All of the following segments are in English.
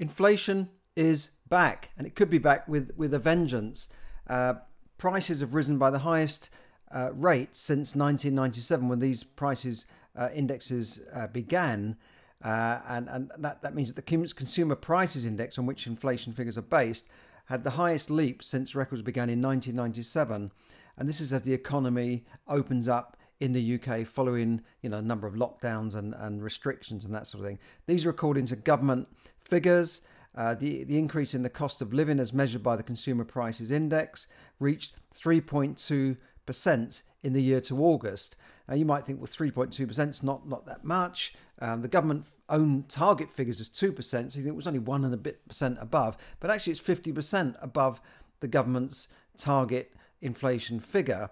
inflation is back, and it could be back with, with a vengeance. Uh, prices have risen by the highest uh, rate since 1997 when these prices uh, indexes uh, began. Uh, and and that, that means that the consumer prices index on which inflation figures are based had the highest leap since records began in 1997. And this is as the economy opens up in the UK following you know a number of lockdowns and, and restrictions and that sort of thing. These are according to government figures. Uh, the, the increase in the cost of living as measured by the Consumer Prices Index reached 3.2% in the year to August. Now you might think, well, 3.2% is not, not that much. Um, the government own target figures is 2%, so you think it was only one and a bit percent above, but actually it's 50% above the government's target inflation figure.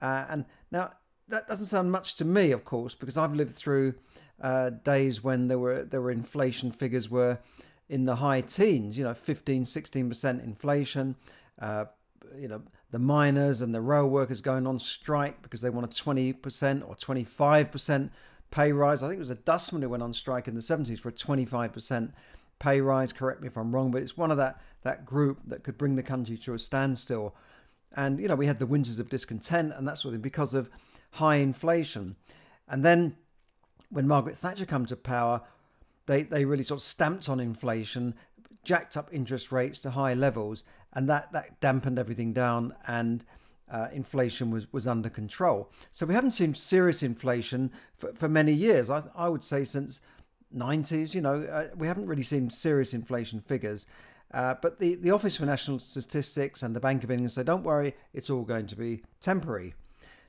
Uh, and now that doesn't sound much to me, of course, because I've lived through uh, days when there were there were inflation figures were in the high teens, you know, 15, 16% inflation. Uh, you know, the miners and the rail workers going on strike because they want a 20% or 25% pay rise. I think it was a dustman who went on strike in the 70s for a 25% pay rise. Correct me if I'm wrong, but it's one of that, that group that could bring the country to a standstill. And, you know, we had the winters of discontent and that sort of thing because of high inflation. And then when Margaret Thatcher came to power, they, they really sort of stamped on inflation, jacked up interest rates to high levels, and that, that dampened everything down and uh, inflation was, was under control. So we haven't seen serious inflation for, for many years. I, I would say since 90s, you know, uh, we haven't really seen serious inflation figures. Uh, but the, the Office for National Statistics and the Bank of England say, don't worry, it's all going to be temporary.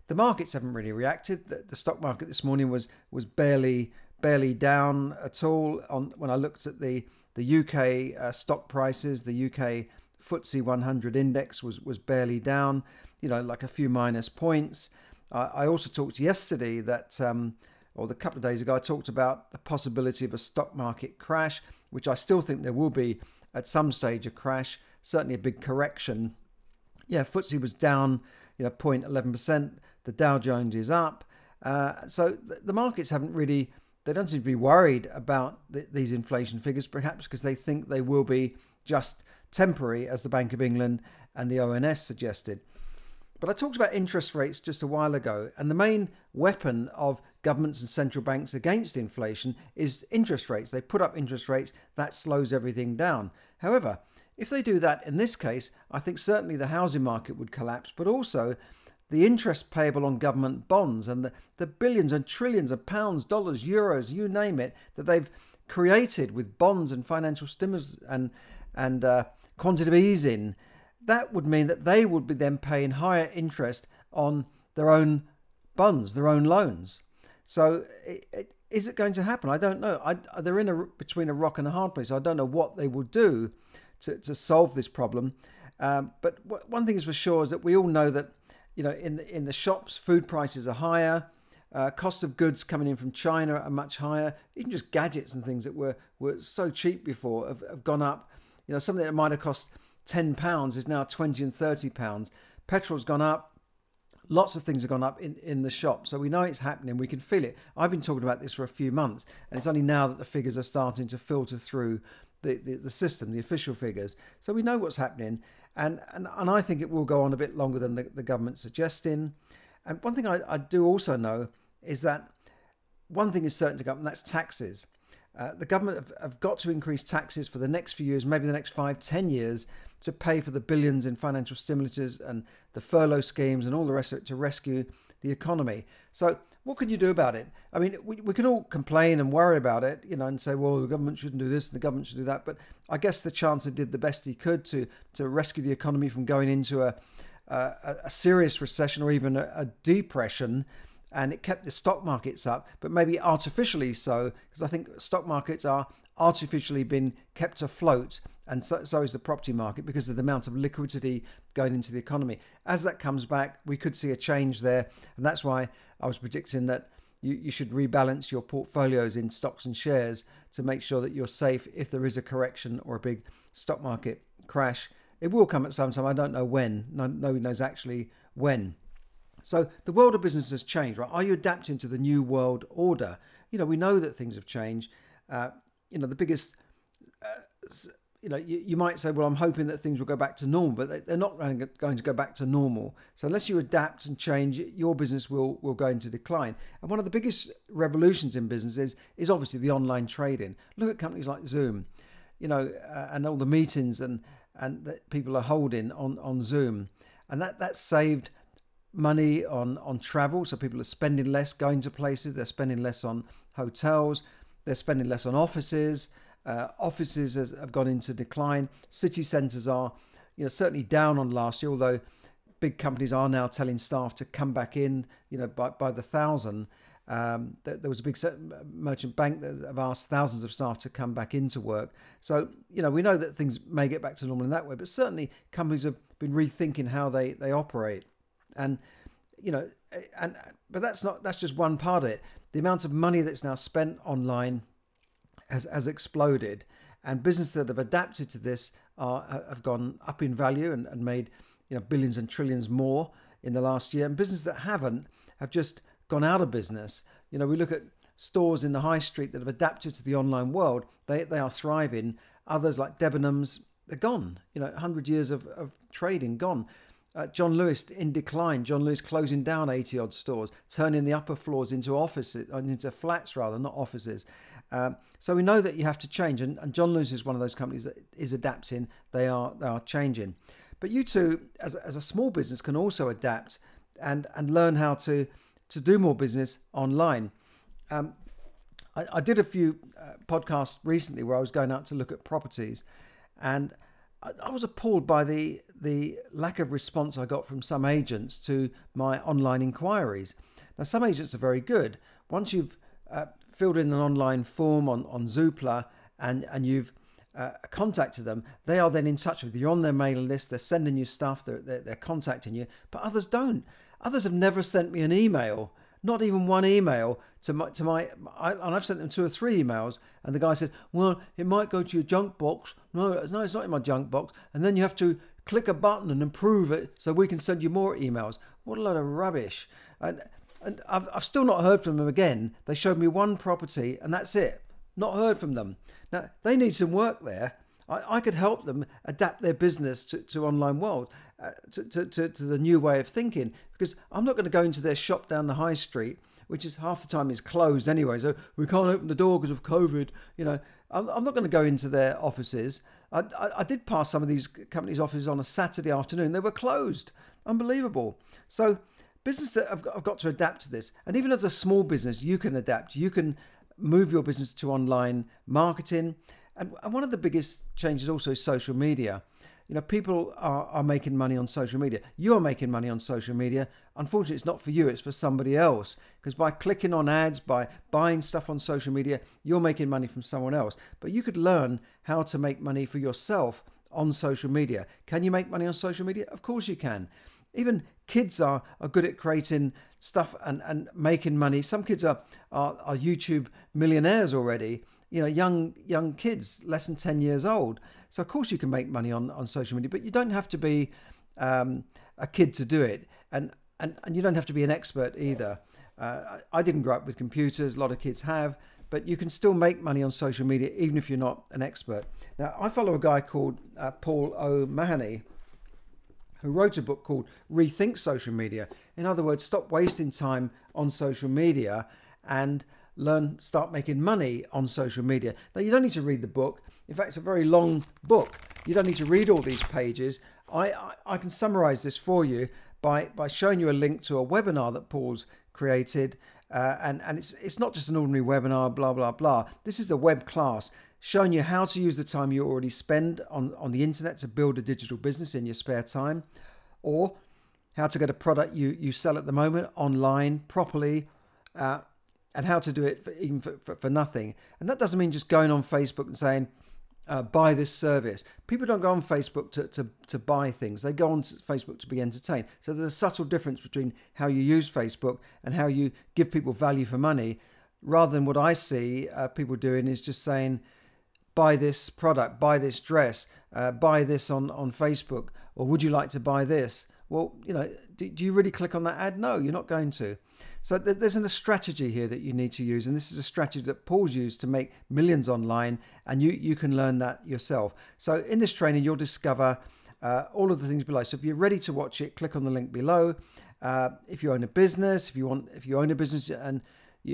The markets haven't really reacted. The, the stock market this morning was was barely barely down at all. On when I looked at the the UK uh, stock prices, the UK FTSE 100 index was was barely down. You know, like a few minus points. Uh, I also talked yesterday that, um, or the couple of days ago, I talked about the possibility of a stock market crash, which I still think there will be at some stage a crash. Certainly a big correction. Yeah, FTSE was down, you know, 0.11 percent. The Dow Jones is up. Uh, so the markets haven't really, they don't seem to be worried about the, these inflation figures, perhaps because they think they will be just temporary, as the Bank of England and the ONS suggested. But I talked about interest rates just a while ago, and the main weapon of governments and central banks against inflation is interest rates. They put up interest rates, that slows everything down. However, if they do that in this case, I think certainly the housing market would collapse, but also the interest payable on government bonds and the, the billions and trillions of pounds, dollars, euros, you name it, that they've created with bonds and financial stimulus and and uh, quantitative easing, that would mean that they would be then paying higher interest on their own bonds, their own loans. So, it, it, is it going to happen? I don't know. I, they're in a between a rock and a hard place. I don't know what they will do to, to solve this problem. Um, but one thing is for sure is that we all know that you know, in the, in the shops, food prices are higher. Uh, costs of goods coming in from China are much higher. Even just gadgets and things that were, were so cheap before have, have gone up. You know, something that might have cost ten pounds is now twenty and thirty pounds. Petrol's gone up. Lots of things have gone up in, in the shop. So we know it's happening. We can feel it. I've been talking about this for a few months, and it's only now that the figures are starting to filter through the, the, the system, the official figures. So we know what's happening. And, and, and I think it will go on a bit longer than the, the government's suggesting. And one thing I, I do also know is that one thing is certain to come, and that's taxes. Uh, the government have, have, got to increase taxes for the next few years, maybe the next five, ten years, to pay for the billions in financial stimulus and the furlough schemes and all the rest of it to rescue the economy. So what can you do about it? I mean, we, we can all complain and worry about it, you know, and say, well, the government shouldn't do this and the government should do that. But I guess the Chancellor did the best he could to, to rescue the economy from going into a, a, a serious recession or even a, a depression. And it kept the stock markets up, but maybe artificially so, because I think stock markets are artificially been kept afloat and so, so, is the property market because of the amount of liquidity going into the economy. As that comes back, we could see a change there, and that's why I was predicting that you, you should rebalance your portfolios in stocks and shares to make sure that you're safe if there is a correction or a big stock market crash. It will come at some time. I don't know when. No, nobody knows actually when. So the world of business has changed, right? Are you adapting to the new world order? You know, we know that things have changed. Uh, you know, the biggest uh, you know, you, you might say, well, I'm hoping that things will go back to normal, but they, are not going to go back to normal. So unless you adapt and change, your business will will go into decline. And one of the biggest revolutions in business is, is obviously the online trading. Look at companies like Zoom, you know, uh, and all the meetings and and that people are holding on on Zoom, and that that saved money on on travel. So people are spending less going to places. They're spending less on hotels. They're spending less on offices. Uh, offices has, have gone into decline. City centres are, you know, certainly down on last year. Although big companies are now telling staff to come back in, you know, by by the thousand. Um, there, there, was a big merchant bank that have asked thousands of staff to come back into work. So, you know, we know that things may get back to normal in that way, but certainly companies have been rethinking how they, they operate. And, you know, and but that's not that's just one part of it. The amount of money that's now spent online has, has exploded, and businesses that have adapted to this are have gone up in value and, and made you know billions and trillions more in the last year. And businesses that haven't have just gone out of business. You know, we look at stores in the high street that have adapted to the online world. They they are thriving. Others like Debenhams, they're gone. You know, 100 years of, of trading gone. Uh, John Lewis in decline. John Lewis closing down 80 odd stores, turning the upper floors into offices, uh, into flats rather, not offices. Um, so we know that you have to change, and, and, John Lewis is one of those companies that is adapting. They are they are changing, but you too, as, as a small business, can also adapt and and learn how to to do more business online. Um, I, I, did a few uh, podcasts recently where I was going out to look at properties, and I, I was appalled by the the lack of response I got from some agents to my online inquiries. Now, some agents are very good. Once you've uh, filled in an online form on, on Zoopla and, and you've uh, contacted them, they are then in touch with you. You're on their mailing list, they're sending you stuff, they're, they're, they're contacting you, but others don't. Others have never sent me an email, not even one email to my, to my I, and I've sent them two or three emails, and the guy said, well, it might go to your junk box. No, no, it's not in my junk box. And then you have to click a button and approve it so we can send you more emails. What a load of rubbish. And and I've, I've still not heard from them again. They showed me one property and that's it. Not heard from them. Now, they need some work there. I, I could help them adapt their business to, to online world, uh, to, to, to, to the new way of thinking, because I'm not going to go into their shop down the high street which is half the time is closed anyway. So we can't open the door because of COVID. You know, I'm, I'm not going to go into their offices. I, I, I, did pass some of these companies' offices on a Saturday afternoon. They were closed. Unbelievable. So businesses have got, have got to adapt to this. And even as a small business, you can adapt. You can move your business to online marketing. And, and one of the biggest changes also is social media. You know, people are, are making money on social media. You are making money on social media. Unfortunately, it's not for you, it's for somebody else. Because by clicking on ads, by buying stuff on social media, you're making money from someone else. But you could learn how to make money for yourself on social media. Can you make money on social media? Of course you can. Even kids are, are good at creating stuff and, and making money. Some kids are, are, are YouTube millionaires already. You know, young young kids, less than 10 years old. So of course you can make money on, on social media, but you don't have to be um, a kid to do it. And, and, and you don't have to be an expert either. Uh, I didn't grow up with computers, a lot of kids have, but you can still make money on social media even if you're not an expert. Now, I follow a guy called uh, Paul O'Mahony who wrote a book called Rethink Social Media. In other words, stop wasting time on social media and learn, start making money on social media. Now, you don't need to read the book. In fact, it's a very long book. You don't need to read all these pages. I, I, I can summarize this for you by, by showing you a link to a webinar that Paul's created. Uh, and and it's, it's not just an ordinary webinar, blah, blah, blah. This is a web class showing you how to use the time you already spend on, on the internet to build a digital business in your spare time, or how to get a product you, you sell at the moment online properly, uh, and how to do it for, even for, for, for, nothing. And that doesn't mean just going on Facebook and saying, uh, buy this service. People don't go on Facebook to, to, to buy things, they go on Facebook to be entertained. So there's a subtle difference between how you use Facebook and how you give people value for money, rather than what I see uh, people doing is just saying, buy this product, buy this dress, uh, buy this on, on Facebook, or would you like to buy this? Well, you know, do, do you really click on that ad? No, you're not going to. So th- there's a strategy here that you need to use, and this is a strategy that Paul's used to make millions online, and you you can learn that yourself. So in this training, you'll discover uh, all of the things below. So if you're ready to watch it, click on the link below. Uh, if you own a business, if you want, if you own a business and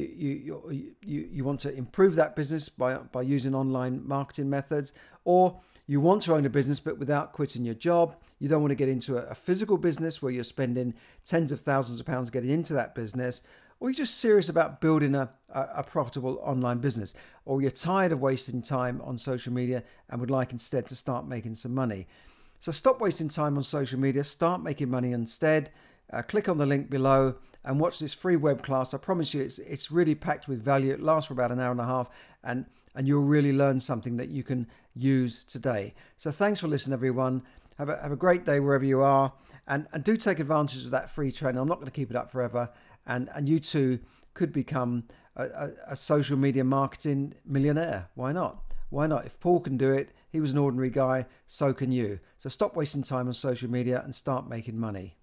you you you you want to improve that business by by using online marketing methods, or you want to own a business but without quitting your job. You don't want to get into a, a physical business where you're spending tens of thousands of pounds getting into that business, or you're just serious about building a, a, profitable online business, or you're tired of wasting time on social media and would like instead to start making some money. So stop wasting time on social media, start making money instead. Uh, click on the link below and watch this free web class. I promise you, it's it's really packed with value. It lasts for about an hour and a half, and and you'll really learn something that you can use today. So thanks for listening, everyone. Have a, have a great day wherever you are, and, and do take advantage of that free training. I'm not going to keep it up forever, and and you too could become a, a, a social media marketing millionaire. Why not? Why not? If Paul can do it, he was an ordinary guy, so can you. So stop wasting time on social media and start making money.